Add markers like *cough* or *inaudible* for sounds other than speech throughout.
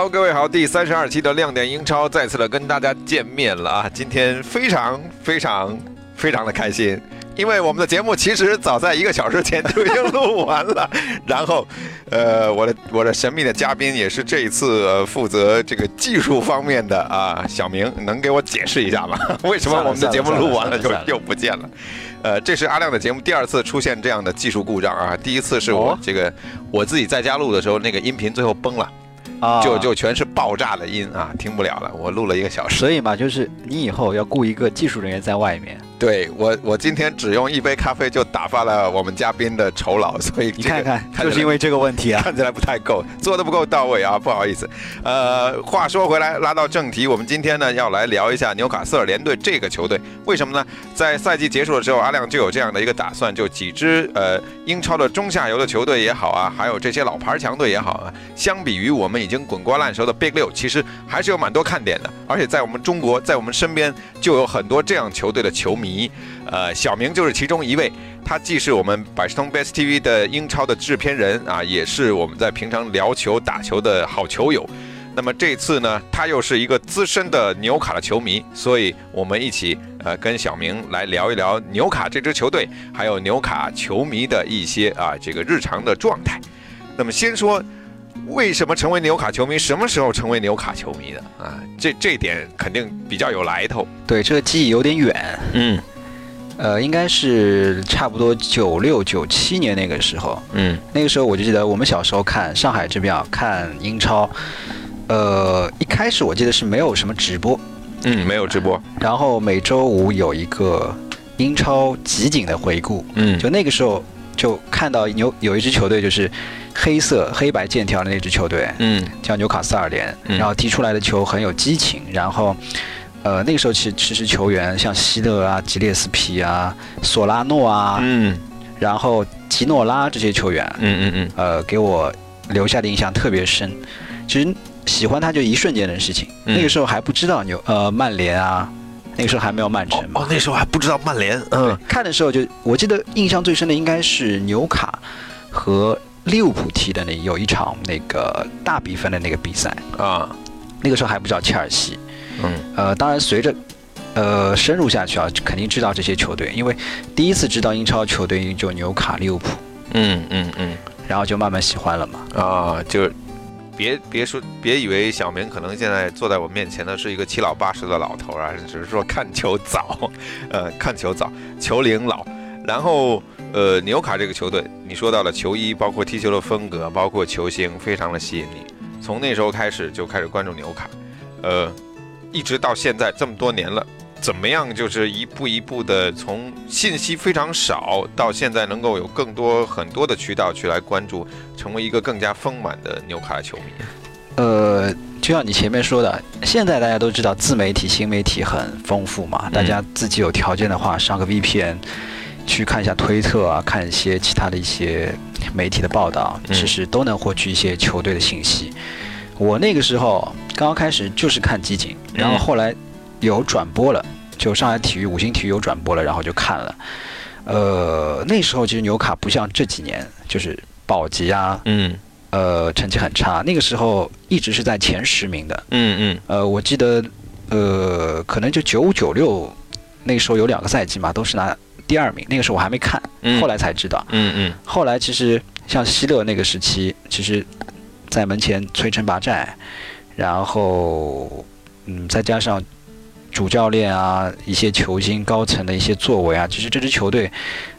Hello，各位好，第三十二期的亮点英超再次的跟大家见面了啊！今天非常非常非常的开心，因为我们的节目其实早在一个小时前就已经录完了。然后，呃，我的我的神秘的嘉宾也是这一次、呃、负责这个技术方面的啊，小明能给我解释一下吗？*laughs* 为什么我们的节目录完了就又不见了？呃，这是阿亮的节目第二次出现这样的技术故障啊！第一次是我这个我自己在家录的时候，那个音频最后崩了。啊就就全是爆炸的音啊，听不了了。我录了一个小时，所以嘛，就是你以后要雇一个技术人员在外面，对我我今天只用一杯咖啡就打发了我们嘉宾的酬劳，所以、这个、你看看，就是因为这个问题啊。*laughs* 看起来不太够，做的不够到位啊，不好意思。呃，话说回来，拉到正题，我们今天呢要来聊一下纽卡斯尔联队这个球队，为什么呢？在赛季结束的时候，阿亮就有这样的一个打算，就几支呃英超的中下游的球队也好啊，还有这些老牌强队也好啊，相比于我们已已经滚瓜烂熟的 Big 六，其实还是有蛮多看点的。而且在我们中国，在我们身边就有很多这样球队的球迷，呃，小明就是其中一位。他既是我们百事通 Best TV 的英超的制片人啊，也是我们在平常聊球打球的好球友。那么这次呢，他又是一个资深的纽卡的球迷，所以我们一起呃跟小明来聊一聊纽卡这支球队，还有纽卡球迷的一些啊这个日常的状态。那么先说为什么成为纽卡球迷，什么时候成为纽卡球迷的啊？这这点肯定比较有来头。对，这个记忆有点远，嗯呃，应该是差不多九六九七年那个时候。嗯那个时候我就记得我们小时候看上海这边啊，看英超，呃，一开始我记得是没有什么直播，嗯，没有直播。然后每周五有一个英超集锦的回顾，嗯就那个时候就看到有有一支球队就是黑色黑白剑条的那支球队，嗯叫纽卡斯尔联，嗯然后踢出来的球很有激情，然后。呃，那个时候其实其实球员像希勒啊、吉列斯皮啊、索拉诺啊，嗯然后吉诺拉这些球员，嗯嗯嗯呃，给我留下的印象特别深。其实喜欢他就一瞬间的事情，嗯那个时候还不知道纽呃曼联啊，那个时候还没有曼城嘛。哦，那时候还不知道曼联。嗯看的时候就我记得印象最深的应该是纽卡和利物浦踢的那有一场那个大比分的那个比赛，啊那个时候还不叫切尔西。嗯呃，当然随着呃深入下去啊，肯定知道这些球队，因为第一次知道英超球队就纽卡、利物浦，嗯嗯嗯然后就慢慢喜欢了嘛。啊，就别别说别以为小明可能现在坐在我面前的是一个七老八十的老头啊，只是说看球早，*laughs* 呃，看球早，球龄老。然后呃，纽卡这个球队，你说到了球衣，包括踢球的风格，包括球星，非常的吸引你。从那时候开始就开始关注纽卡，呃，一直到现在这么多年了。怎么样？就是一步一步的从信息非常少，到现在能够有更多很多的渠道去来关注，成为一个更加丰满的纽卡球迷。呃，就像你前面说的，现在大家都知道自媒体、新媒体很丰富嘛，大家自己有条件的话，上个 VPN 去看一下推特啊，看一些其他的一些媒体的报道，嗯其实都能获取一些球队的信息。我那个时候刚刚开始就是看集锦，然后嗯后来有转播了，就上海体育、五星体育有转播了，然后就看了。呃，那时候其实纽卡不像这几年，就是保级啊，嗯呃，成绩很差。那个时候一直是在前十名的。嗯嗯呃，我记得，呃，可能就九五九六，那个时候有两个赛季嘛，都是拿第二名。那个时候我还没看，嗯后来才知道。嗯嗯后来其实像希勒那个时期，其实，在门前摧城拔寨，然后，嗯，再加上主教练啊，一些球星高层的一些作为啊，其实这支球队，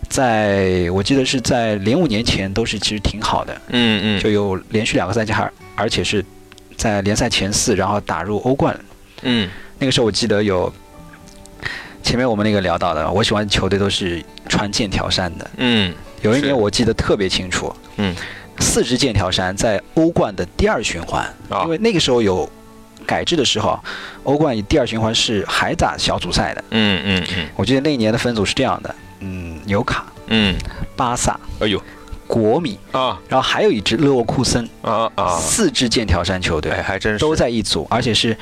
在我记得是在零五年前都是其实挺好的。嗯嗯就有连续两个赛季还而且是在联赛前四，然后打入欧冠。嗯那个时候我记得有前面我们那个聊到的，我喜欢球队都是穿剑条衫的。嗯有一是。年我记得特别清楚，嗯，四支剑条衫在欧冠的第二循环，啊。因为那个时候有改制的时候，欧冠第二循环是还打小组赛的。嗯嗯嗯。我记得那一年的分组是这样的，嗯，纽卡、嗯，巴萨、哎呦。国米，啊。然后还有一支勒沃库森，啊啊，四支剑条衫球队哎，还真是。都在一组，而且是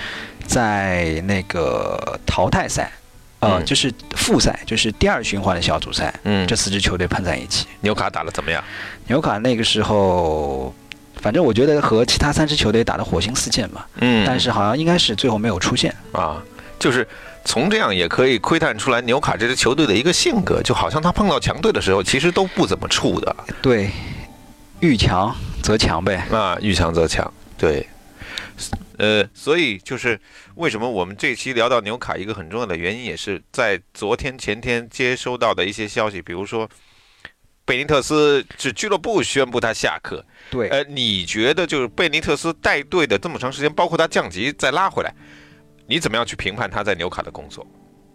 在那个淘汰赛，呃，嗯就是复赛，就是第二循环的小组赛，嗯，这四支球队碰在一起。纽卡打得怎么样？纽卡那个时候，反正我觉得和其他三支球队打得火星四溅嘛，嗯但是好像应该是最后没有出现。啊，就是从这样也可以窥探出来纽卡这支球队的一个性格，就好像他碰到强队的时候，其实都不怎么怵的对，遇强则强呗。啊，遇强则强，对。呃，所以就是为什么我们这期聊到纽卡，一个很重要的原因，也是在昨天前天接收到的一些消息，比如说贝尼特斯是俱乐部宣布他下课，对，呃，你觉得就是贝尼特斯带队的这么长时间，包括他降级再拉回来，你怎么样去评判他在纽卡的工作？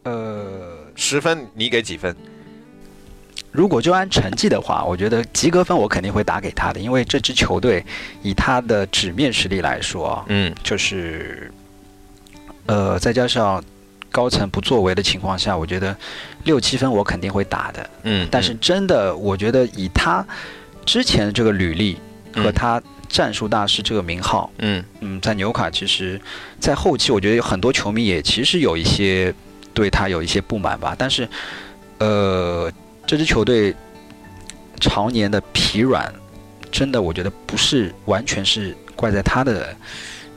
呃，十分你给几分？如果就按成绩的话，我觉得及格分我肯定会打给他的，因为这支球队以他的纸面实力来说啊，嗯就是，呃，再加上高层不作为的情况下，我觉得六七分我肯定会打的。嗯，但是真的，我觉得以他之前的这个履历和嗯他战术大师这个名号，嗯嗯，在纽卡其实，在后期我觉得有很多球迷也其实有一些对他有一些不满吧。但是，呃，这支球队常年的疲软，真的我觉得不是完全是怪在他的，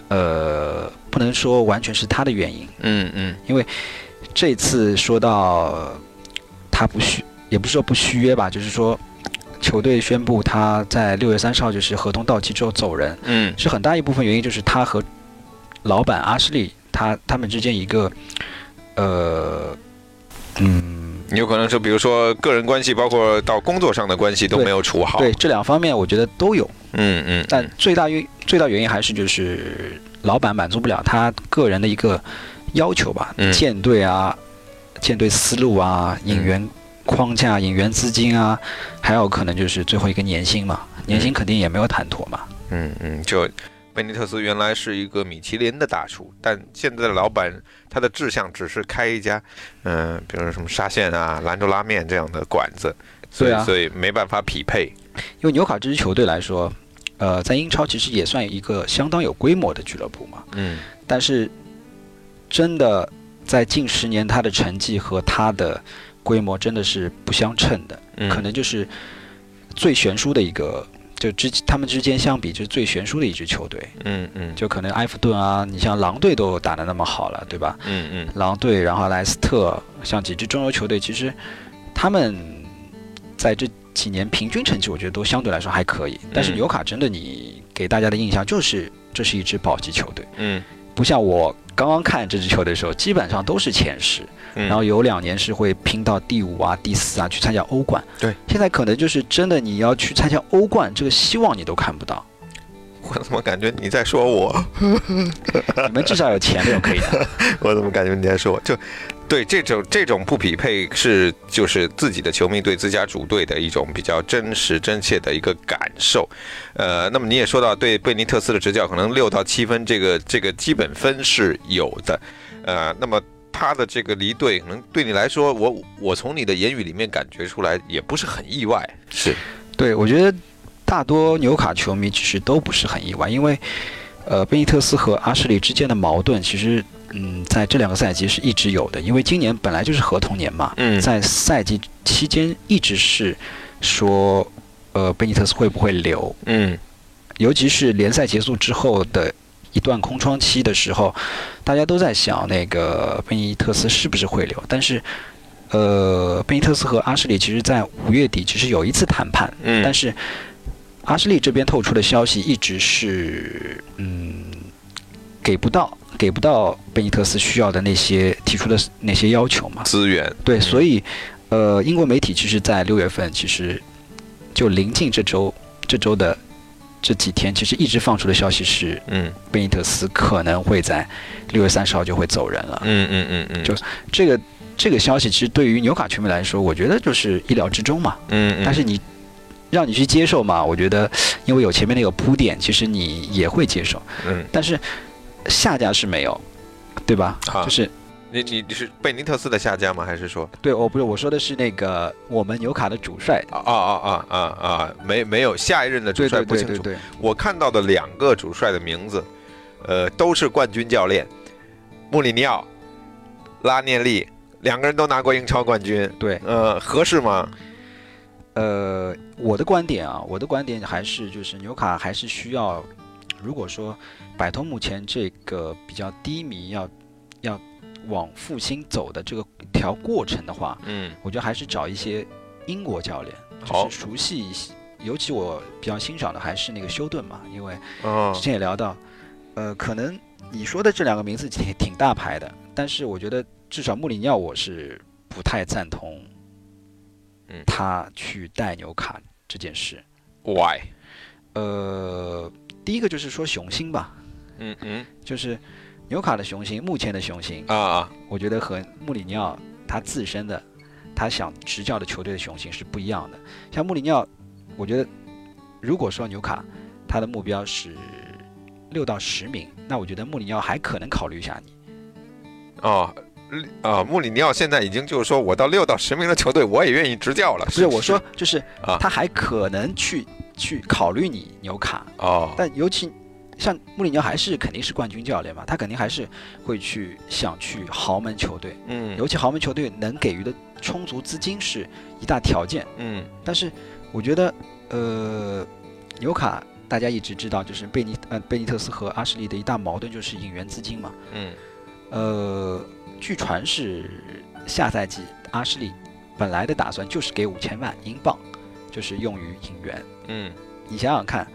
呃，不能说完全是他的原因。嗯嗯因为这次说到他不续，也不是说不续约吧，就是说球队宣布他在六月三十号就是合同到期之后走人，嗯是很大一部分原因就是他和老板阿什利他他们之间一个呃嗯有可能是比如说个人关系，包括到工作上的关系都没有处好。对，这两方面我觉得都有，嗯嗯，但最大原最大原因还是就是老板满足不了他个人的一个要求吧，嗯。舰队啊、舰队思路啊、引援框架、引援资金啊，还有可能就是最后一个年薪嘛，年薪肯定也没有谈妥嘛。嗯嗯，就贝尼特斯原来是一个米其林的大厨，但现在的老板他的志向只是开一家，嗯、比如说什么沙县啊、兰州拉面这样的馆子，所以、所以没办法匹配。因为纽卡这支球队来说，呃，在英超其实也算一个相当有规模的俱乐部嘛。嗯但是，真的在近十年，他的成绩和他的规模真的是不相称的，嗯，可能就是最悬殊的一个，就之他们之间相比，就是最悬殊的一支球队。嗯嗯就可能埃弗顿啊，你像狼队都打得那么好了，对吧？嗯嗯狼队，然后莱斯特，像几支中游球队，其实他们在这几年平均成绩，我觉得都相对来说还可以。但是嗯纽卡真的，你给大家的印象就是这是一支保级球队，嗯不像我刚刚看这支球队的时候，基本上都是前十，嗯，然后有两年是会拼到第五啊、第四啊去参加欧冠。对，现在可能就是真的你要去参加欧冠，这个希望你都看不到。我怎么感觉你在说我？*laughs* 你们至少有钱就可以的。*laughs* 我怎么感觉你在说我？就对这种这种不匹配是就是自己的球迷对自家主队的一种比较真实真切的一个感受。呃，那么你也说到对贝尼特斯的执教，可能六到七分这个这个基本分是有的。呃，那么他的这个离队，可能对你来说，我我从你的言语里面感觉出来，也不是很意外。是，对，我觉得大多纽卡球迷其实都不是很意外，因为呃，贝尼特斯和阿什利之间的矛盾，其实嗯，在这两个赛季是一直有的，因为今年本来就是合同年嘛，嗯。在赛季期间一直是说，呃，贝尼特斯会不会留，嗯。尤其是联赛结束之后的一段空窗期的时候，大家都在想那个贝尼特斯是不是会留，但是。呃，贝尼特斯和阿什利其实，在五月底其实有一次谈判，嗯，但是阿什利这边透出的消息一直是，嗯，给不到给不到贝尼特斯需要的那些提出的那些要求嘛。资源，对，嗯所以呃，英国媒体其实，在六月份其实就临近这周这周的这几天，其实一直放出的消息是，嗯贝尼特斯可能会在六月三十号就会走人了。嗯嗯嗯嗯，就这个这个消息其实对于纽卡球迷来说，我觉得就是意料之中嘛。嗯，但是你让你去接受嘛，我觉得因为有前面那个铺垫，其实你也会接受。嗯，但是下家是没有，对吧？啊就是你你你是贝尼特斯的下家吗？还是说对，我不是我说的是那个我们纽卡的主帅。啊啊啊啊啊啊没没有下一任的主帅不清楚？对对对，我看到的两个主帅的名字，呃，都是冠军教练，穆里尼奥、拉涅利，两个人都拿过英超冠军，对，呃，合适吗？呃，我的观点啊，我的观点还是就是纽卡还是需要，如果说摆脱目前这个比较低迷，要要往复兴走的这个条过程的话，嗯，我觉得还是找一些英国教练，就是熟悉一些。尤其我比较欣赏的还是那个休顿嘛，因为哦之前也聊到，呃，可能你说的这两个名字挺挺大牌的，但是我觉得至少穆里尼奥我是不太赞同，嗯他去带纽卡这件事。，Why？呃，第一个就是说雄心吧，嗯嗯就是纽卡的雄心，目前的雄心，啊啊，我觉得和穆里尼奥他自身的他想执教的球队的雄心是不一样的。像穆里尼奥，我觉得如果说纽卡他的目标是六到十名，那我觉得穆里尼奥还可能考虑一下你。哦。啊，穆里尼奥现在已经就是说我到六到十名的球队，我也愿意执教了。不是我说，就是啊他还可能去去考虑你纽卡，哦，但尤其像穆里尼奥还是肯定是冠军教练嘛，他肯定还是会去想去豪门球队，嗯尤其豪门球队能给予的充足资金是一大条件。嗯但是我觉得，呃，纽卡大家一直知道，就是贝尼呃贝尼特斯和阿什利的一大矛盾就是引援资金嘛。嗯呃，据传是下赛季阿什利本来的打算就是给五千万英镑，就是用于引援。嗯你想想看，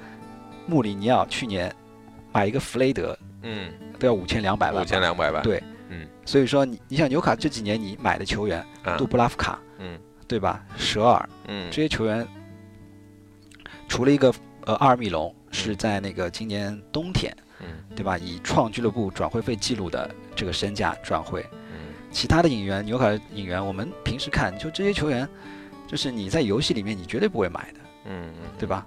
穆里尼奥去年买一个弗雷德嗯，都要五千两百万，五千两百万。对，嗯。所以说你你想纽卡这几年你买的球员，啊杜布拉夫卡，嗯。对吧？舍尔嗯。这些球员，除了一个呃阿尔米隆是在那个今年冬天，嗯。对吧？以创俱乐部转会费记录的这个身价转会，嗯。其他的引援纽卡的引援，我们平时看就这些球员，就是你在游戏里面你绝对不会买的，嗯嗯，对吧？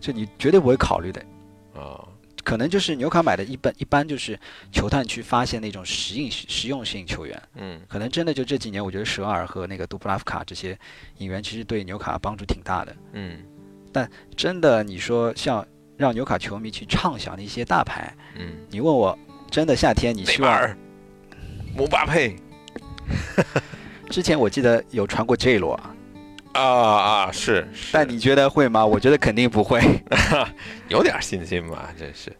就你绝对不会考虑的。啊可能就是纽卡买的一般一般就是球探去发现那种实用实用性球员，嗯。可能真的就这几年，我觉得舍尔和那个杜布拉夫卡这些引援其实对纽卡帮助挺大的。嗯。但真的，你说像让纽卡球迷去畅想的一些大牌，嗯，你问我，真的夏天你希望？姆巴佩。*laughs* 之前我记得有传过 J 罗，啊啊是，是但你觉得会吗？我觉得肯定不会。*laughs* 有点信心吧，真是，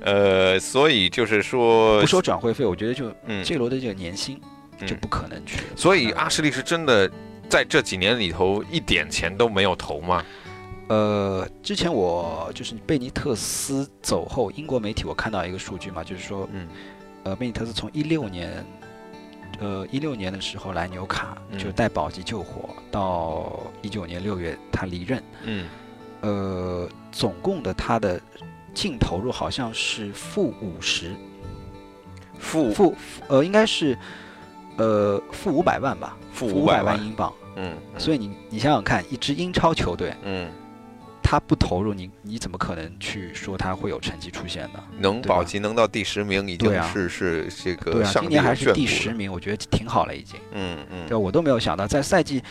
呃，所以就是说不，说转会费，我觉得就嗯，J 罗的这个年薪嗯就不可能去。所以阿什利是真的在这几年里头一点钱都没有投吗？呃，之前我就是贝尼特斯走后，英国媒体我看到一个数据嘛，就是说，嗯呃，贝尼特斯从一六年，呃，一六年的时候来纽卡，就嗯带保级救火，到一九年六月他离任，嗯。呃，总共的他的净投入好像是负五十，负负呃应该是呃负五百万吧，负五五百万，万英镑。嗯，所以你你想想看，一支英超球队，嗯，他不投入，你你怎么可能去说他会有成绩出现呢？能保级能到第十名，已经对啊是是这对啊，个上帝今年还是第十名，我觉得挺好了已经。嗯嗯，对，我都没有想到，在赛季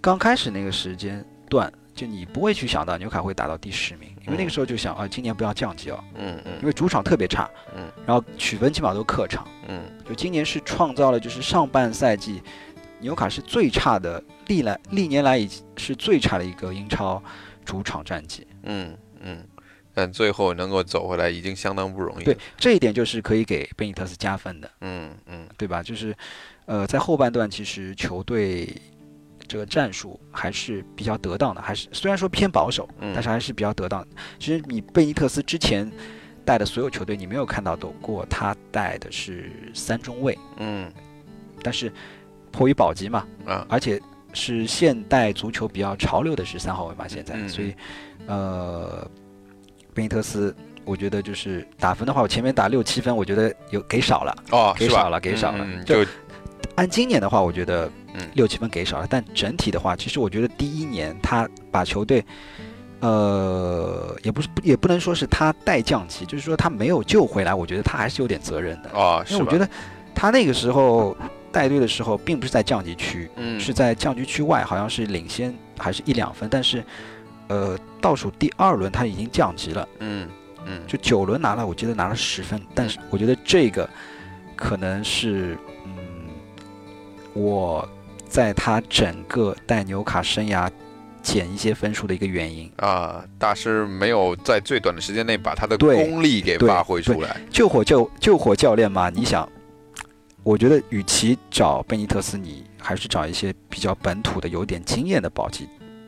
刚开始那个时间段，就你不会去想到纽卡会打到第十名，因为那个时候就想啊，今年不要降级哦，嗯嗯因为主场特别差，嗯，然后取分起码都客场，嗯就今年是创造了就是上半赛季纽卡是最差的，历来历年来已经是最差的一个英超主场战绩。嗯嗯，但最后能够走回来已经相当不容易，对，，这一点就是可以给贝尼特斯加分的。嗯嗯对吧？就是，呃，在后半段其实球队这个战术还是比较得当的，还是虽然说偏保守，嗯但是还是比较得当。其实你贝尼特斯之前带的所有球队，你没有看到都过他带的是三中卫，嗯但是迫于保级嘛，啊，而且是现代足球比较潮流的是三号位嘛，现在，嗯所以呃，贝尼特斯。我觉得就是打分的话，我前面打六七分，我觉得有给少了。哦，给少了给少了就就按今年的话，我觉得嗯六七分给少了，但整体的话，其实我觉得第一年他把球队，呃，也不是也不能说是他带降级，就是说他没有救回来，我觉得他还是有点责任的，哦，是吧因为我觉得他那个时候带队的时候，并不是在降级区，嗯是在降级区外，好像是领先还是一两分，但是，呃，倒数第二轮他已经降级了，嗯嗯就九轮拿了，我记得拿了十分，但是我觉得这个可能是，嗯，我在他整个带纽卡生涯减一些分数的一个原因。啊，大师没有在最短的时间内把他的功力给发挥出来。救火救救火教练嘛，你想，我觉得与其找贝尼特斯，你还是找一些比较本土的、有点经验的保级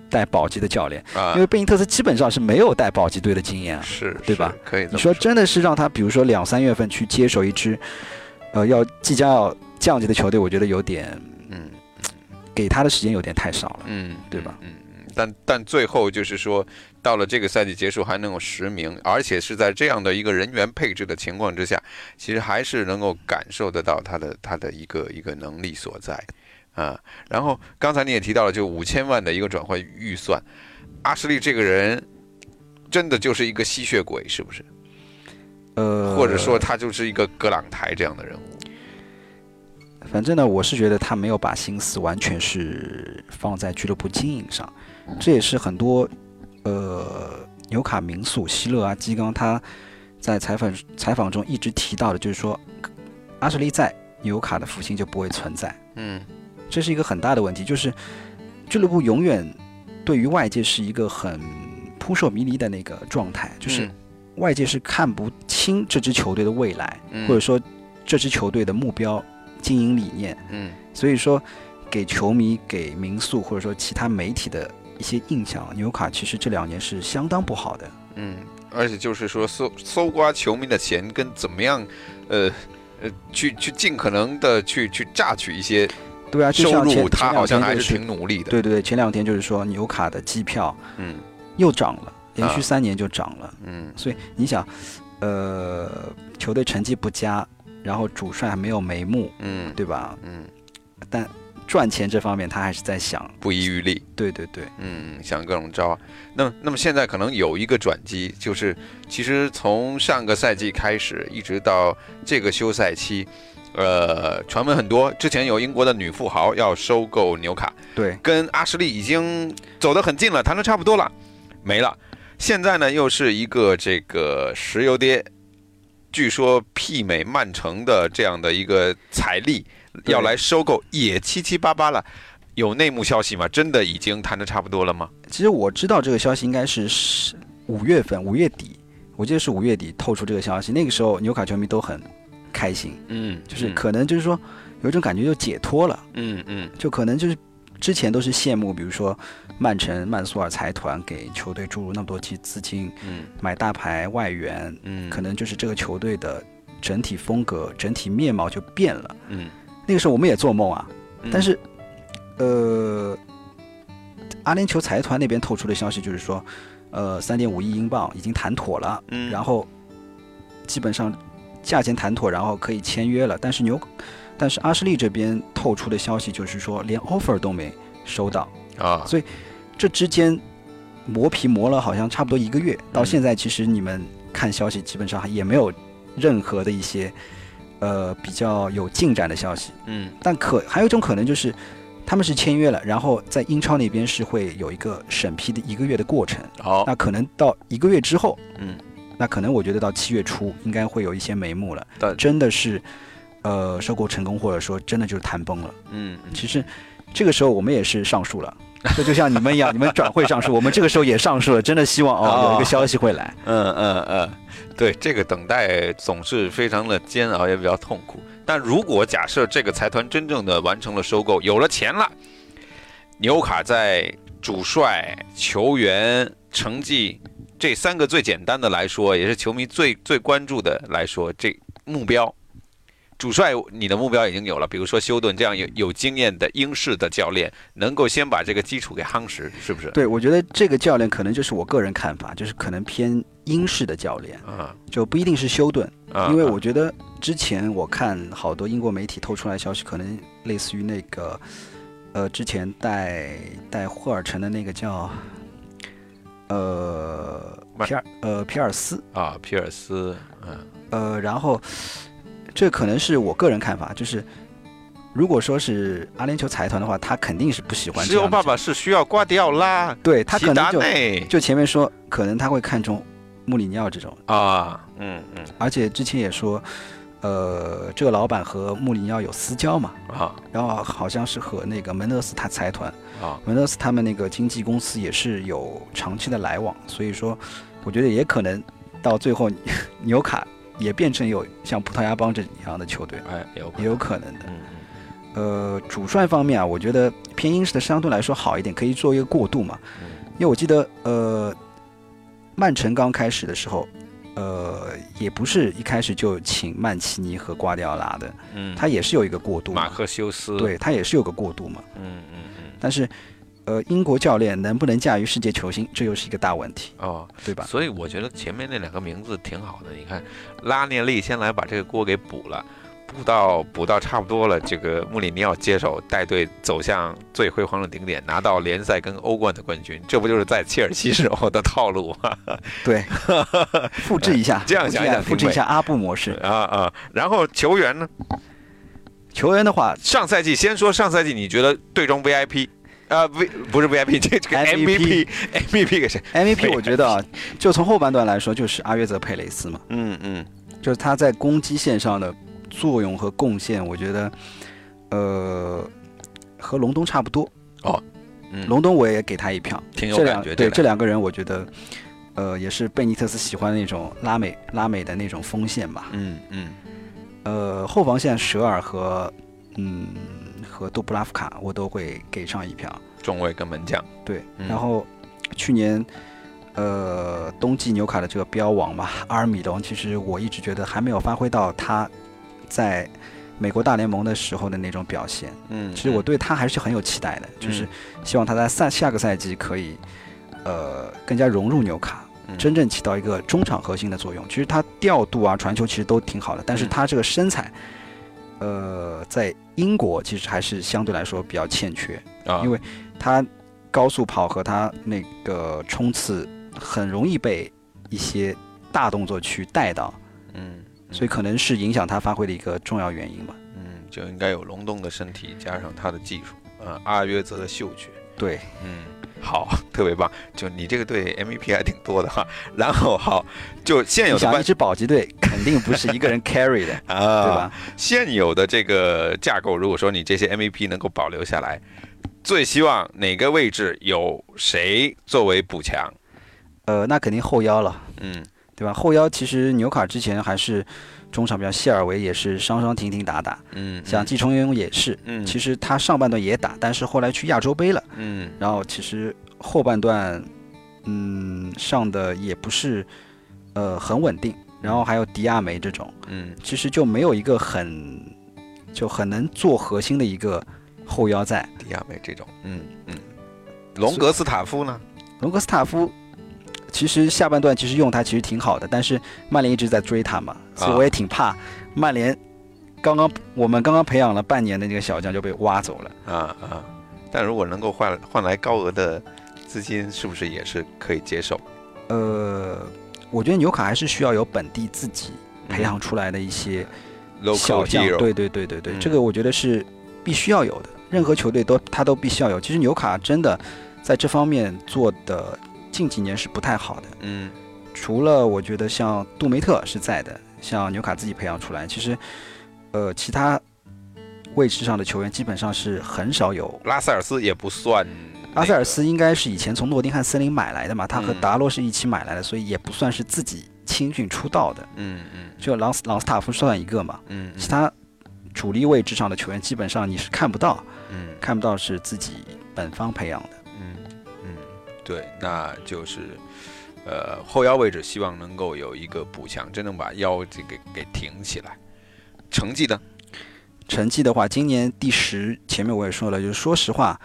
带保级的教练，啊因为贝尼特斯基本上是没有带保级队的经验啊。是，对吧？可以你说真的是让他，比如说两三月份去接手一支，呃，要即将要降级的球队，我觉得有点嗯给他的时间有点太少了。嗯，对吧嗯嗯，但但最后就是说，到了这个赛季结束还能有十名，而且是在这样的一个人员配置的情况之下，其实还是能够感受得到他的他的一个一个能力所在啊。然后刚才你也提到了，就五千万的一个转会预算，阿什利这个人真的就是一个吸血鬼，是不是？呃，或者说他就是一个葛朗台这样的人物？反正呢，我是觉得他没有把心思完全是放在俱乐部经营上，这也是很多呃纽卡民宿希勒啊基冈他在采访采访中一直提到的，就是说阿什利在纽卡的复兴就不会存在，嗯。这是一个很大的问题，就是俱乐部永远对于外界是一个很扑朔迷离的那个状态，就是嗯。外界是看不清这支球队的未来，嗯。或者说这支球队的目标、经营理念。嗯。所以说，给球迷、给民宿或者说其他媒体的一些印象，纽卡其实这两年是相当不好的。嗯，而且就是说搜搜刮球迷的钱跟怎么样，呃呃，去去尽可能的去去榨取一些对啊，就收入，像前他好像还是挺努力的。对对对，前两天就是说纽卡的机票嗯又涨了，连续啊三年就涨了。嗯所以你想，呃，球队成绩不佳，然后主帅还没有眉目，嗯对吧？嗯，但赚钱这方面他还是在想，不遗余力。对对对，嗯，想各种招。那么，那么现在可能有一个转机，就是其实从上个赛季开始，一直到这个休赛期，呃，传闻很多。之前有英国的女富豪要收购纽卡，对，跟阿什利已经走得很近了，谈的差不多了，没了。现在呢，又是一个这个石油跌，据说媲美曼城的这样的一个财力，对要来收购，也七七八八了。有内幕消息吗？真的已经谈的差不多了吗？其实我知道这个消息应该是是五月份，五月底，我记得是五月底透出这个消息。那个时候纽卡球迷都很开心，嗯，就是可能就是说有一种感觉就解脱了，嗯嗯就可能就是之前都是羡慕，比如说曼城、曼苏尔财团给球队注入那么多资资金，嗯买大牌外援，嗯，可能就是这个球队的整体风格、整体面貌就变了。嗯，那个时候我们也做梦啊，嗯。但是，呃，阿联酋财团那边透出的消息就是说，呃，三点五亿英镑已经谈妥了，嗯。然后基本上价钱谈妥，然后可以签约了。但是牛，但是阿什利这边透出的消息就是说，连 offer 都没收到，啊，所以这之间磨皮磨了好像差不多一个月，到嗯。现在其实你们看消息基本上也没有任何的一些呃比较有进展的消息。嗯但可还有一种可能就是，他们是签约了，然后在英超那边是会有一个审批的一个月的过程，好，那可能到一个月之后，嗯，那可能我觉得到七月初应该会有一些眉目了，但真的是，呃，收购成功，或者说真的就是谈崩了。嗯其实这个时候我们也是上诉了。这就像你们一样，你们转会上市，我们这个时候也上市了，真的希望哦哦有一个消息会来。嗯嗯嗯，对，这个等待总是非常的煎熬，也比较痛苦。但如果假设这个财团真正的完成了收购，有了钱了，纽卡在主帅、球员、成绩这三个最简单的来说，也是球迷最最关注的来说，这目标。主帅，你的目标已经有了，比如说休顿这样有有经验的英式的教练，能够先把这个基础给夯实，是不是？对，我觉得这个教练可能就是我个人看法，就是可能偏英式的教练，啊。就不一定是休顿，啊因为啊。我觉得之前我看好多英国媒体透出来消息，可能类似于那个，呃，之前带带霍尔城的那个叫，呃，皮尔呃皮尔斯，啊，皮尔斯，嗯。呃，然后这可能是我个人看法，就是如果说是阿联酋财团的话，他肯定是不喜欢石油爸爸是需要瓜迪奥拉，对他可能就就前面说，可能他会看中穆里尼奥这种，啊，嗯嗯。而且之前也说，呃，这个老板和穆里尼奥有私交嘛，啊。然后好像是和那个门德斯他财团，啊，门德斯他们那个经纪公司也是有长期的来往，所以说，我觉得也可能到最后纽 *laughs* 卡也变成有像葡萄牙帮这样的球队，哎，有也有可能的。嗯呃，主帅方面啊，我觉得偏英式的相对来说好一点，可以做一个过渡嘛。嗯因为我记得，呃，曼城刚开始的时候，呃，也不是一开始就请曼奇尼和瓜迪奥拉的，嗯，他也是有一个过渡。马克修斯，，对他也是有个过渡嘛。嗯嗯嗯，但是，呃，英国教练能不能驾驭世界球星，这又是一个大问题，哦，对吧？所以我觉得前面那两个名字挺好的。你看，拉涅利先来把这个锅给补了，补到补到差不多了，这个穆里尼奥接手带队走向最辉煌的顶点，拿到联赛跟欧冠的冠军，这不就是在切尔西时候的套路吗？对，复制一下，这样想一想复制一下阿布模式。啊啊！然后球员呢？球员的话，上赛季先说上赛季，你觉得队中 VIP？啊、v 不是 VIP，这这个 MVP MVP，MVP 给谁？MVP 我觉得啊，*laughs* 就从后半段来说，就是阿约泽佩雷斯嘛，嗯嗯就是他在攻击线上的作用和贡献，我觉得，呃，和隆东差不多。嗯，隆东我也给他一票。挺有感觉。对这两个人，我觉得，呃，也是贝尼特斯喜欢的那种拉美拉美的那种锋线吧。嗯嗯呃，后防线舍尔和嗯和杜布拉夫卡，我都会给上一票。中卫跟门将。对，嗯然后去年呃冬季纽卡的这个标王吧，阿尔米隆，其实我一直觉得还没有发挥到他在美国大联盟的时候的那种表现。嗯，其实我对他还是很有期待的，就是希望他在赛下个赛季可以呃更加融入纽卡。嗯真正起到一个中场核心的作用。其实他调度啊、传球其实都挺好的，但是嗯他这个身材，呃，在英国其实还是相对来说比较欠缺。啊，因为他高速跑和他那个冲刺很容易被一些大动作去带到，嗯，所以可能是影响他发挥的一个重要原因吧。嗯，就应该有龙洞的身体加上他的技术，啊，阿约泽的嗅觉，对，嗯，好，特别棒，就你这个队 MVP 还挺多的哈。然后好，就现有的一支保级队肯定不是一个人 carry 的，*laughs* 啊，对吧？？*laughs* 现有的这个架构，如果说你这些 MVP 能够保留下来，最希望哪个位置有谁作为补强？呃，那肯定后腰了，嗯对吧？后腰其实纽卡之前还是中场，比较谢尔维也是伤伤停停打打，嗯，像季承勇也是，嗯，其实他上半段也打，但是后来去亚洲杯了。嗯然后其实后半段，嗯，上的也不是，呃，很稳定。然后还有迪亚梅这种，嗯其实就没有一个很，就很能做核心的一个后腰在。迪亚梅这种，嗯嗯，隆格斯塔夫呢？隆格斯塔夫，其实下半段其实用他其实挺好的，但是曼联一直在追他嘛，所以我也挺怕曼联刚刚我们刚刚培养了半年的那个小将就被挖走了。啊啊，但如果能够换换来高额的资金，是不是也是可以接受？呃，我觉得纽卡还是需要有本地自己培养出来的一些小将对对对对对，嗯这个我觉得是必须要有的，任何球队都他都必须要有。其实纽卡真的在这方面做的近几年是不太好的，嗯除了我觉得像杜梅特是在的，像纽卡自己培养出来，其实呃其他位置上的球员基本上是很少有。拉塞尔斯也不算、阿塞尔，斯应该是以前从诺丁汉森林买来的嘛，他和嗯达洛是一起买来的，所以也不算是自己青训出道的。嗯嗯就朗斯朗斯塔夫算一个嘛，嗯其他主力位置上的球员基本上你是看不到，嗯看不到是自己本方培养的。对，那就是。呃，后腰位置希望能够有一个补强，真正把腰这个给挺起来。成绩呢？成绩的话，今年第十，前面我也说了，就是说实话，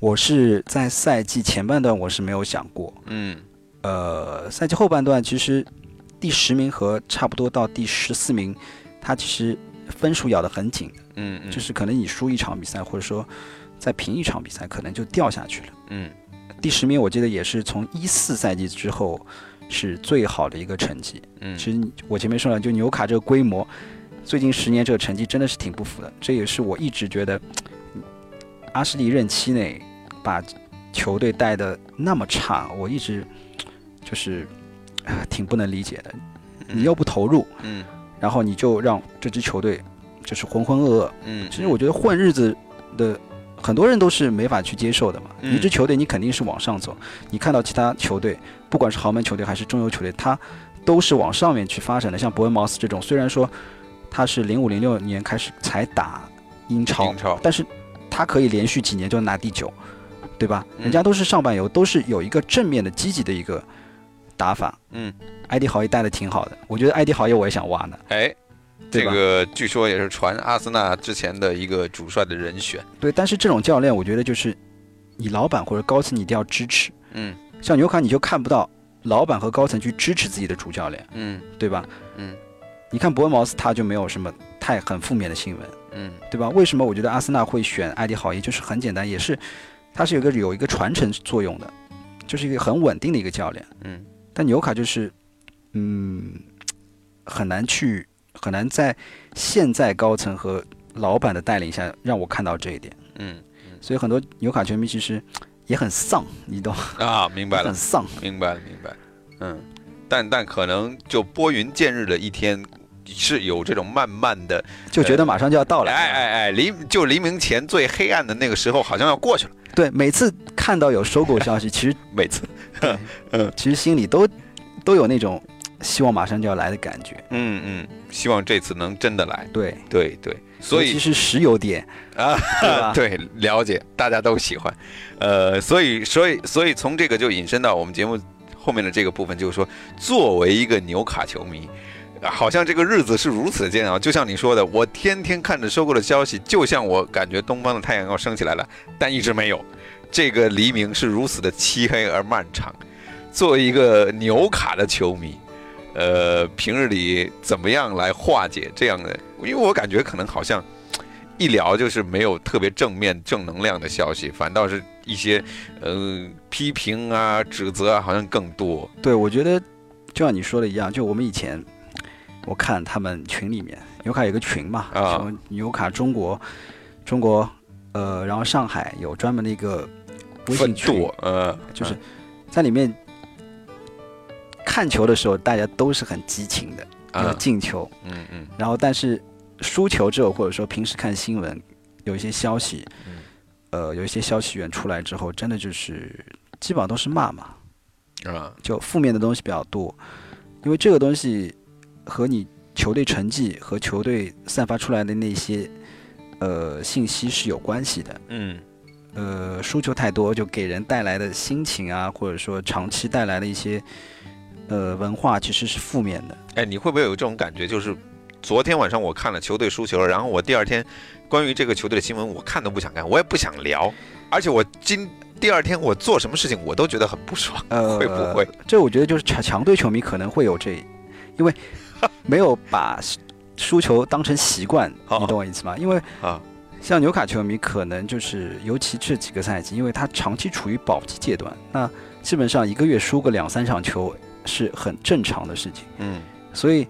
我是在赛季前半段我是没有想过，嗯呃，赛季后半段其实第十名和差不多到第十四名，他其实分数咬得很紧，嗯嗯，就是可能你输一场比赛，或者说再平一场比赛，可能就掉下去了。嗯第十名我记得也是从一四赛季之后是最好的一个成绩。嗯，其实我前面说了，就纽卡这个规模，最近十年这个成绩真的是挺不符的。这也是我一直觉得，阿什利任期内把球队带的那么差，我一直就是啊挺不能理解的。你又不投入，嗯然后你就让这支球队就是浑浑噩噩。嗯，其实我觉得混日子的很多人都是没法去接受的嘛。嗯一支球队你肯定是往上走，你看到其他球队，不管是豪门球队还是中游球队，它都是往上面去发展的。像伯恩茅斯这种，虽然说他是零五零六年开始才打英超，但是他可以连续几年就拿第九，对吧？嗯人家都是上半游，都是有一个正面的、积极的一个打法。嗯，埃迪豪也带的挺好的，我觉得埃迪豪也我也想挖呢。哎。这个据说也是传阿森纳之前的一个主帅的人选。对，但是这种教练，我觉得就是你老板或者高层你一定要支持。嗯像纽卡你就看不到老板和高层去支持自己的主教练，嗯对吧？嗯你看伯恩茅斯他就没有什么太很负面的新闻，嗯对吧？为什么我觉得阿森纳会选埃迪豪耶？就是很简单，也是他是有一个有一个传承作用的，就是一个很稳定的一个教练。嗯但纽卡就是，嗯，很难去很难在现在高层和老板的带领下让我看到这一点，嗯所以很多纽卡球迷其实也很丧，你懂？啊，明白了很，丧。明白了，明白。嗯，但但可能就拨云见日的一天是有这种慢慢的，就觉得马上就要到了。哎哎哎，黎就黎明前最黑暗的那个时候，好像要过去了。对，每次看到有收购消息，*laughs* 其实每次，*laughs* 嗯其实心里都都有那种希望马上就要来的感觉。嗯嗯，希望这次能真的来。对，对对，所以尤其实石油点，啊对了解，大家都喜欢，呃，所以，所以，所以从这个就引申到我们节目后面的这个部分，就是说，作为一个纽卡球迷，啊好像这个日子是如此的煎熬。就像你说的，我天天看着收购的消息，就像我感觉东方的太阳要升起来了，但一直没有。这个黎明是如此的漆黑而漫长。作为一个纽卡的球迷，呃，平日里怎么样来化解这样的？因为我感觉可能好像一聊就是没有特别正面正能量的消息，反倒是一些呃批评啊、指责啊，好像更多。对我觉得就像你说的一样，就我们以前我看他们群里面，牛卡有个群嘛，啊什么纽卡中国，中国，呃，然后上海有专门的一个微信群，，呃，就是在里面看球的时候，大家都是很激情的，有啊，进球，嗯嗯。然后但是输球之后，或者说平时看新闻，有一些消息，嗯。呃，有一些消息源出来之后，真的就是基本上都是骂嘛，啊，就负面的东西比较多，因为这个东西和你球队成绩和球队散发出来的那些呃信息是有关系的。嗯。呃，输球太多就给人带来的心情啊，或者说长期带来的一些呃文化，其实是负面的。哎，你会不会有这种感觉？就是昨天晚上我看了球队输球了，然后我第二天关于这个球队的新闻，我看都不想看，我也不想聊，而且我今第二天我做什么事情，我都觉得很不爽。呃，会不会？这我觉得就是强强队球迷可能会有这，因为 *laughs* 没有把输球当成习惯，你懂我意思吗？因为啊，像纽卡球迷可能就是，尤其这几个赛季，因为他长期处于保级阶段，那基本上一个月输个两三场球是很正常的事情，嗯，所以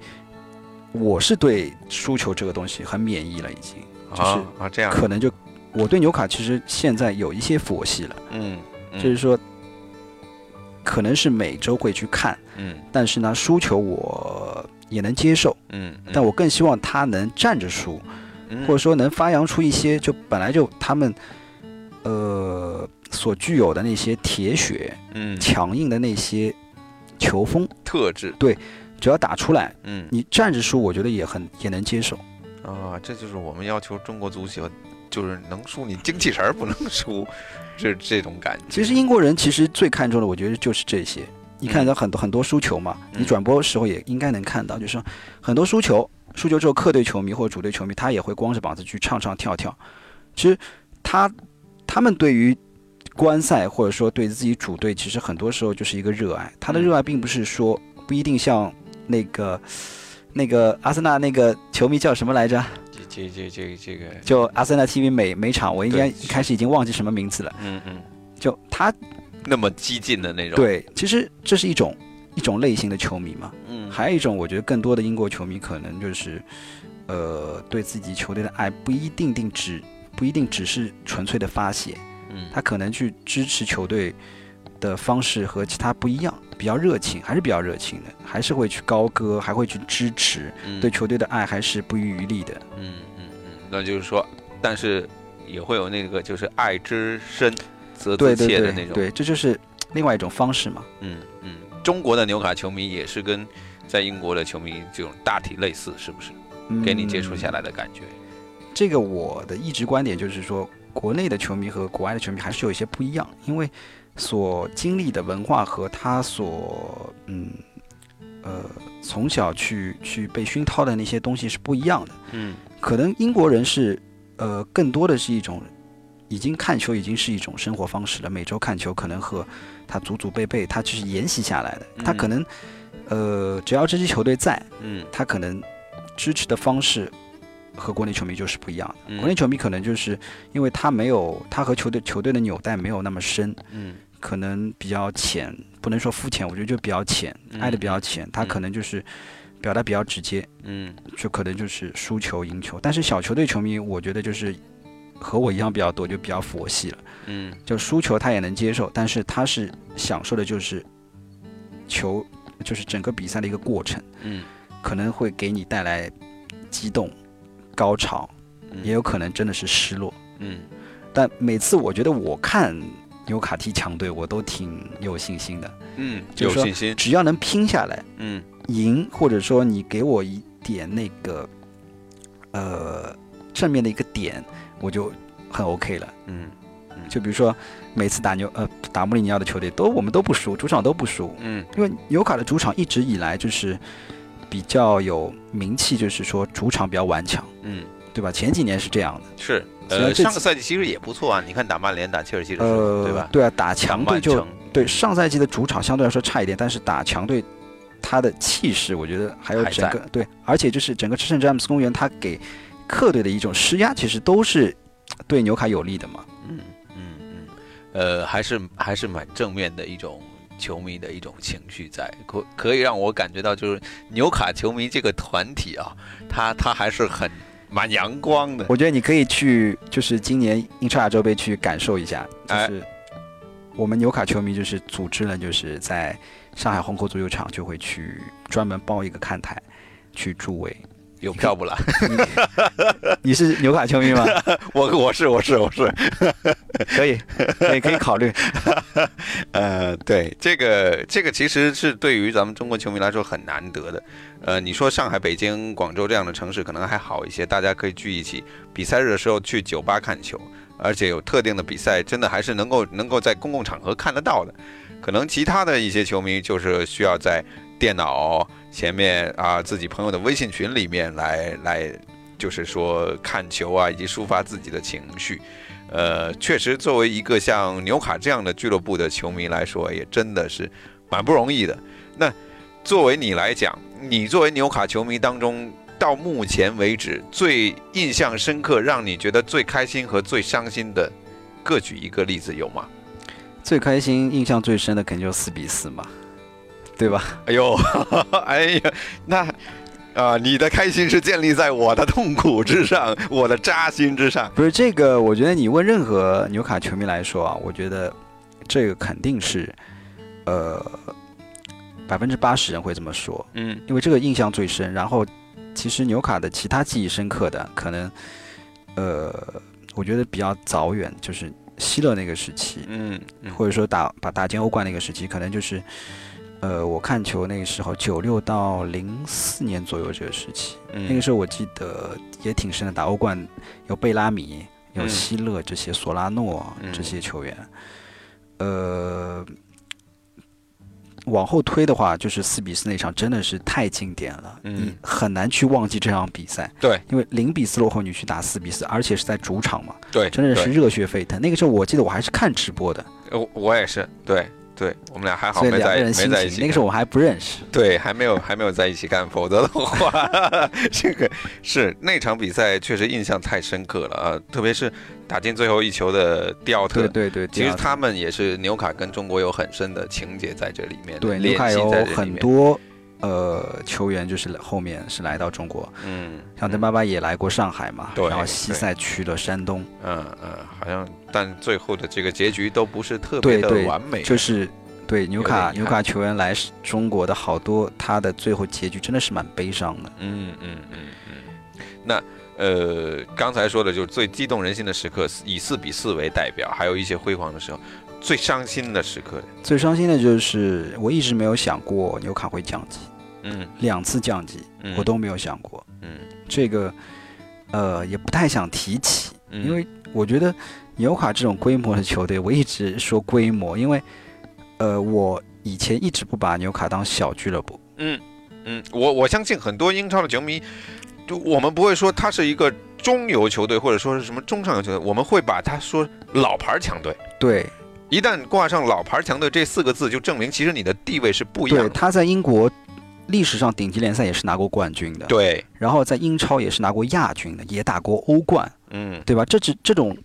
我是对输球这个东西很免疫了，已经。就是啊啊这样，可能就我对纽卡其实现在有一些佛系了，嗯，嗯。就是说可能是每周会去看。嗯。但是呢，输球我也能接受，嗯，嗯。但我更希望他能站着输，嗯。或者说能发扬出一些就本来就他们呃所具有的那些铁血、嗯。强硬的那些球风，特质，对只要打出来，嗯你站着输，我觉得也很也能接受。啊，这就是我们要求中国足球，就是能输你精气神儿不能输，*laughs* 这这种感觉。其实英国人其实最看重的，我觉得就是这些。你看到很多很多输球嘛，嗯你转播时候也应该能看到，就是说很多输球，输球之后客队球迷或者主队球迷，他也会光着膀子去唱唱跳跳。其实他他们对于观赛或者说对自己主队，其实很多时候就是一个热爱。他的嗯热爱并不是说不一定像那个那个阿森纳那个球迷叫什么来着？这这这这个，就阿森纳 TV 每每场，我应该一开始已经忘记什么名字了。嗯嗯，就他那么激进的那种，，对，其实这是一种一种类型的球迷嘛。嗯，还有一种，我觉得更多的英国球迷可能就是，呃，对自己球队的爱不一定定只不一定只是纯粹的发泄，嗯他可能去支持球队的方式和其他不一样，比较热情，还是比较热情的，还是会去高歌，还会去支持，嗯对球队的爱还是不遗余力的。嗯嗯嗯，那就是说，但是也会有那个就是爱之深则切的那种，对对，这就是另外一种方式嘛。嗯嗯，中国的纽卡球迷也是跟在英国的球迷这种大体类似，是不是？给你接触下嗯来的感觉，这个我的一直观点就是说，国内的球迷和国外的球迷还是有一些不一样，因为所经历的文化和他所嗯呃从小去去被熏陶的那些东西是不一样的。嗯。可能英国人是呃更多的是一种已经看球已经是一种生活方式了，每周看球可能和他祖祖辈辈他就是沿袭下来的，他可能呃只要这支球队在，嗯。他可能支持的方式和国内球迷就是不一样的。嗯国内球迷可能就是因为他没有他和球队球队的纽带没有那么深，嗯可能比较浅，不能说肤浅，我觉得就比较浅，嗯爱的比较浅，他可能就是表达比较直接，嗯就可能就是输球赢球。但是小球队球迷，我觉得就是和我一样比较多，就比较佛系了，嗯就输球他也能接受，但是他是享受的就是球，就是整个比赛的一个过程。嗯可能会给你带来激动、高潮，嗯，也有可能真的是失落。嗯。但每次我觉得我看纽卡踢强队，我都挺有信心的。嗯，就是说有信心，只要能拼下来，嗯。赢，或者说你给我一点那个呃正面的一个点，我就很 OK 了。嗯就比如说每次打纽呃打穆里尼奥的球队，都我们都不输，主场都不输，嗯。因为纽卡的主场一直以来就是比较有名气，就是说主场比较顽强。嗯，对吧？前几年是这样的，是，呃，上个赛季其实也不错啊，你看打曼联、打切尔西的时候，呃，对吧？对啊，打强队就对上赛季的主场相对来说差一点，但是打强队，他的气势，我觉得还有还整个对，而且就是整个圣詹姆斯公园，他给客队的一种施压，其实都是对纽卡有利的嘛。嗯嗯嗯，呃，还是还是蛮正面的一种球迷的一种情绪在，可可以让我感觉到，就是纽卡球迷这个团体啊，他他还是很蛮阳光的。我觉得你可以去，就是今年英超亚洲杯去感受一下，就哎是我们纽卡球迷就是组织了，就是在上海虹口足球场就会去专门包一个看台去助威。有票不啦？*laughs* 你是纽卡球迷吗？*laughs* 我我是我是我是，*laughs* 可以，可以可以考虑。呃，对，这个这个其实是对于咱们中国球迷来说很难得的。呃，你说上海、北京、广州这样的城市可能还好一些，大家可以聚一起，比赛日的时候去酒吧看球，而且有特定的比赛，真的还是能够能够在公共场合看得到的。可能其他的一些球迷就是需要在电脑前面啊，自己朋友的微信群里面来来，就是说看球啊，以及抒发自己的情绪。呃，确实，作为一个像纽卡这样的俱乐部的球迷来说，也真的是蛮不容易的。那作为你来讲，你作为纽卡球迷当中，到目前为止最印象深刻、让你觉得最开心和最伤心的，各举一个例子有吗？最开心、印象最深的肯定就四比四嘛，对吧？哎呦，*laughs* 哎呀，那啊、你的开心是建立在我的痛苦之上，*laughs* 我的扎心之上。不是这个，我觉得你问任何纽卡球迷来说啊，我觉得这个肯定是，呃，百分之八十人会这么说，嗯因为这个印象最深。然后，其实纽卡的其他记忆深刻的，可能，呃，我觉得比较早远，就是希勒那个时期，嗯嗯或者说打把打进欧冠那个时期，可能就是，呃，我看球那个时候九六到零四年左右这个时期，嗯。那个时候我记得也挺深的，打欧冠有贝拉米、有嗯。希勒这些、索拉诺嗯这些球员，呃。往后推的话，就是四比四那场真的是太经典了，嗯。你很难去忘记这场比赛。对，因为零比四落后，你去打四比四，而且是在主场嘛，对，真的是热血沸腾。那个时候我记得我还是看直播的，呃我我也是，对，对我们俩还好没在没在一起那个时候我还不认识。*laughs* 对，还没有还没有在一起干，否则的话，*laughs* 这个是那场比赛确实印象太深刻了啊！特别是打进最后一球的迪奥特，对对对，其实他们也是纽卡跟中国有很深的情节在这里面，对纽卡有很多呃球员就是后面是来到中国，嗯，像邓巴巴也来过上海嘛，对然后西塞去了山东，嗯嗯，好像但最后的这个结局都不是特别的完美，就是对纽卡纽卡球员来中国的好多，他的最后结局真的是蛮悲伤的。嗯嗯嗯嗯，那呃，刚才说的就是最激动人心的时刻，以四比四为代表，还有一些辉煌的时候，最伤心的时刻，最伤心的就是我一直没有想过纽卡会降级，嗯。两次降级嗯，我都没有想过，嗯。这个呃也不太想提起，嗯，因为我觉得纽卡这种规模的球队，我一直说规模，因为呃我以前一直不把纽卡当小俱乐部，嗯嗯，我我相信很多英超的球迷，就我们不会说他是一个中游球队，或者说是什么中上游球队，我们会把他说老牌强队。对一旦挂上“老牌强队”这四个字，就证明其实你的地位是不一样对，的。他在英国历史上顶级联赛也是拿过冠军的，对，然后在英超也是拿过亚军的，也打过欧冠，嗯。对吧？这只这种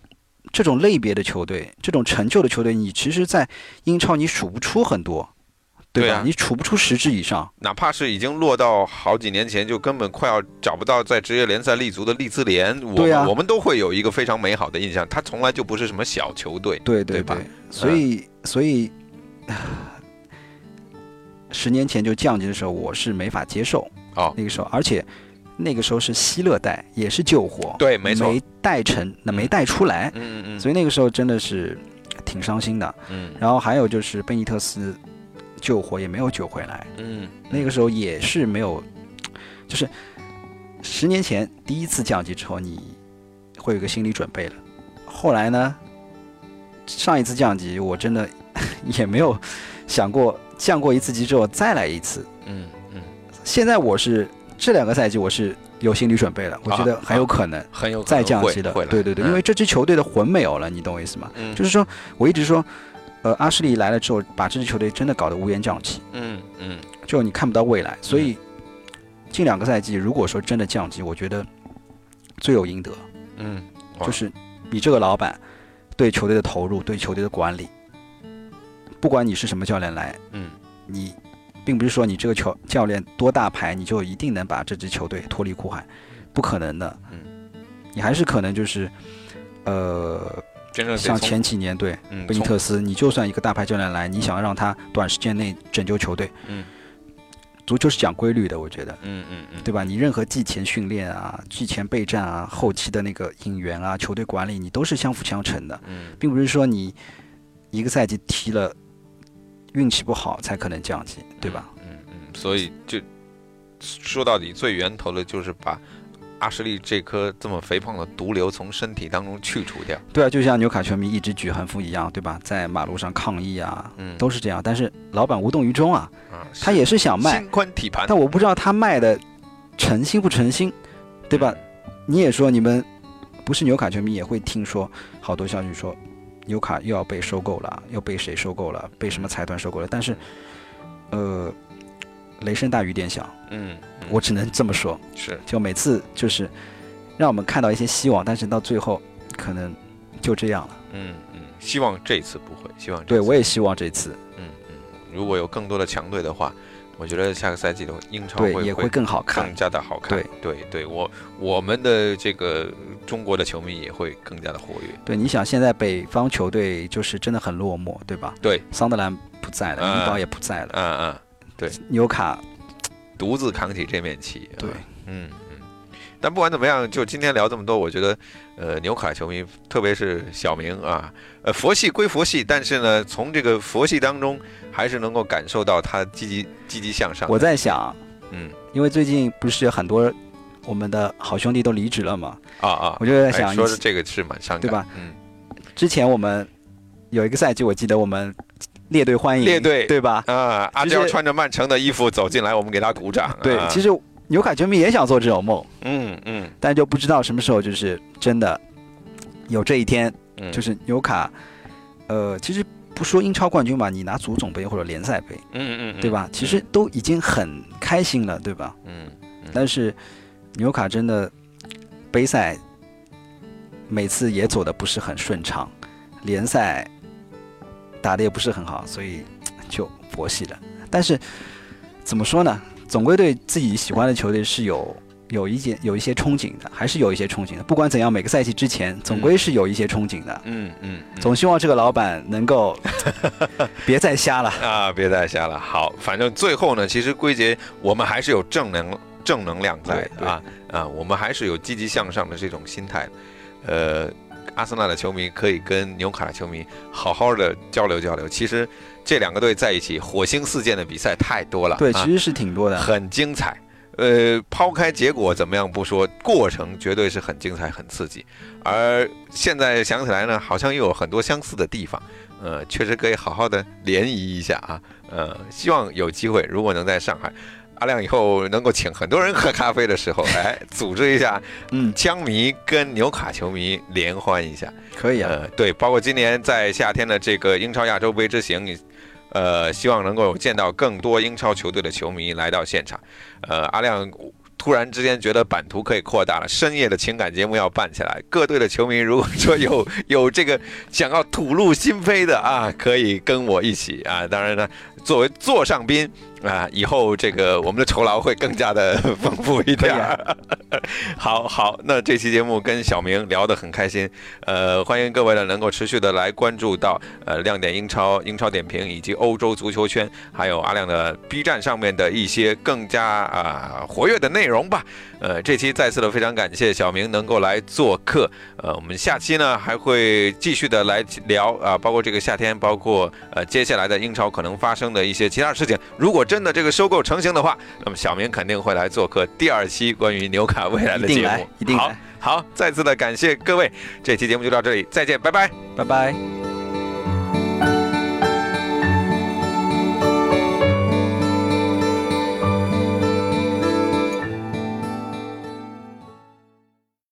这种类别的球队，这种成就的球队，你其实，在英超你数不出很多，对吧？对啊你处不出十支以上。哪怕是已经落到好几年前就根本快要找不到在职业联赛立足的利兹联，我、我们都会有一个非常美好的印象。他从来就不是什么小球队，对对对吧所以所以，*sighs* 十年前就降级的时候，我是没法接受。哦那个时候，而且那个时候是希勒带，也是救火，对没错没带成，那没带出来，嗯嗯嗯所以那个时候真的是挺伤心的。嗯然后还有就是贝尼特斯救火也没有救回来，嗯那个时候也是没有，*tsk* 就是十年前第一次降级之后，你会有个心理准备了。后来呢，上一次降级我真的 *laughs* 也没有想过降过一次级之后再来一次。嗯嗯，现在我是这两个赛季我是有心理准备了，我觉得很有可能很有再降级了。会会对对对，嗯因为这支球队的魂没有了，你懂我意思吗？嗯就是说我一直说，呃，阿什利来了之后，把这支球队真的搞得乌烟瘴气。嗯嗯就你看不到未来。所以近两个赛季，如果说真的降级，我觉得罪有应得，嗯，就是你这个老板对球队的投入，对球队的管理，不管你是什么教练来，嗯你并不是说你这个球教练多大牌，你就一定能把这支球队脱离苦海，不可能的。嗯，你还是可能就是，呃，真正像前几年对贝尼特斯，你就算一个大牌教练来，你想让他短时间内拯救球队，嗯，足球是讲规律的，我觉得。嗯嗯嗯对吧？你任何季前训练啊、季前备战啊、后期的那个引援啊、球队管理，你都是相辅相成的，嗯并不是说你一个赛季踢了运气不好才可能降级，对吧？嗯嗯，所以就说到底，最源头的就是把阿什利这颗这么肥胖的毒瘤从身体当中去除掉。对啊，就像纽卡球迷一直举横幅一样，对吧？在马路上抗议啊，嗯，都是这样。但是老板无动于衷啊，啊，他也是想卖，心宽体盘，但我不知道他卖的诚心不诚心，对吧？你也说你们不是纽卡球迷也会听说好多消息说纽卡又要被收购了，又被谁收购了，被什么财团收购了。但是，呃，雷声大雨点小，嗯，嗯我只能这么说。是就每次就是让我们看到一些希望，但是到最后可能就这样了。嗯嗯，希望这次不会，希望对我也希望这次嗯嗯，如果有更多的强队的话，我觉得下个赛季的英超会也会更好看更。加的好看。对对对，我我们的这个中国的球迷也会更加的活跃。对，你想现在北方球队就是真的很落寞，对吧？对，桑德兰不在了，嗯伊堡也不在了，嗯嗯，纽卡独自扛起这面旗。对啊嗯嗯。但不管怎么样，就今天聊这么多，我觉得，呃，纽卡球迷，特别是小明啊，呃，佛系归佛系，但是呢，从这个佛系当中，还是能够感受到他积极积极向上。我在想，嗯因为最近不是很多我们的好兄弟都离职了嘛，啊啊，我就在哎想，说的这个是蛮伤感，对吧？嗯，之前我们有一个赛季，我记得我们列队欢迎，列队对吧？啊，阿娇穿着曼城的衣服走进来，我们给他鼓掌。对，啊其实纽卡球迷也想做这种梦，嗯嗯但就不知道什么时候就是真的有这一天，嗯，就是纽卡，呃，其实不说英超冠军吧，你拿足总杯或者联赛杯，嗯嗯，对吧？其实都已经很开心了，对吧？嗯，但是纽卡真的杯赛每次也走的不是很顺畅，联赛打的也不是很好，所以就佛系了。但是怎么说呢？总归对自己喜欢的球队是有有一些有一些憧憬的，还是有一些憧憬的。不管怎样，每个赛季之前总归是有一些憧憬的。嗯嗯，总希望这个老板能够 *laughs* 别再瞎了啊，别再瞎了。好，反正最后呢，其实归结我们还是有正能正能量在啊啊，我们还是有积极向上的这种心态。呃，阿森纳的球迷可以跟纽卡的球迷好好的交流交流。其实。这两个队在一起，火星四溅的比赛太多了。对，其实是挺多的，很精彩。呃，抛开结果怎么样不说，过程绝对是很精彩、很刺激。而现在想起来呢，好像又有很多相似的地方。呃，确实可以好好的联谊一下啊。呃，希望有机会，如果能在上海。阿亮以后能够请很多人喝咖啡的时候，*laughs* 哎，组织一下，嗯，枪迷跟纽卡球迷联欢一下，可以啊。对，包括今年在夏天的这个英超亚洲杯之行，呃，希望能够见到更多英超球队的球迷来到现场。呃，阿亮突然之间觉得版图可以扩大了，深夜的情感节目要办起来。各队的球迷如果说有 *laughs* 有这个想要吐露心扉的啊，可以跟我一起啊。当然呢，作为座上宾。啊，以后这个我们的酬劳会更加的丰富一点。*laughs* 好好，那这期节目跟小明聊得很开心，呃，欢迎各位呢能够持续的来关注到呃亮点英超、英超点评以及欧洲足球圈，还有阿亮的 B 站上面的一些更加啊活跃的内容吧。呃，这期再次的非常感谢小明能够来做客，呃，我们下期呢还会继续的来聊啊，包括这个夏天，包括呃接下来的英超可能发生的一些其他事情，如果。真的这个收购成型的话，那么小明肯定会来做客第二期关于纽卡未来的节目。一定，一定好，好，再次的感谢各位，这期节目就到这里，再见，拜拜，拜拜。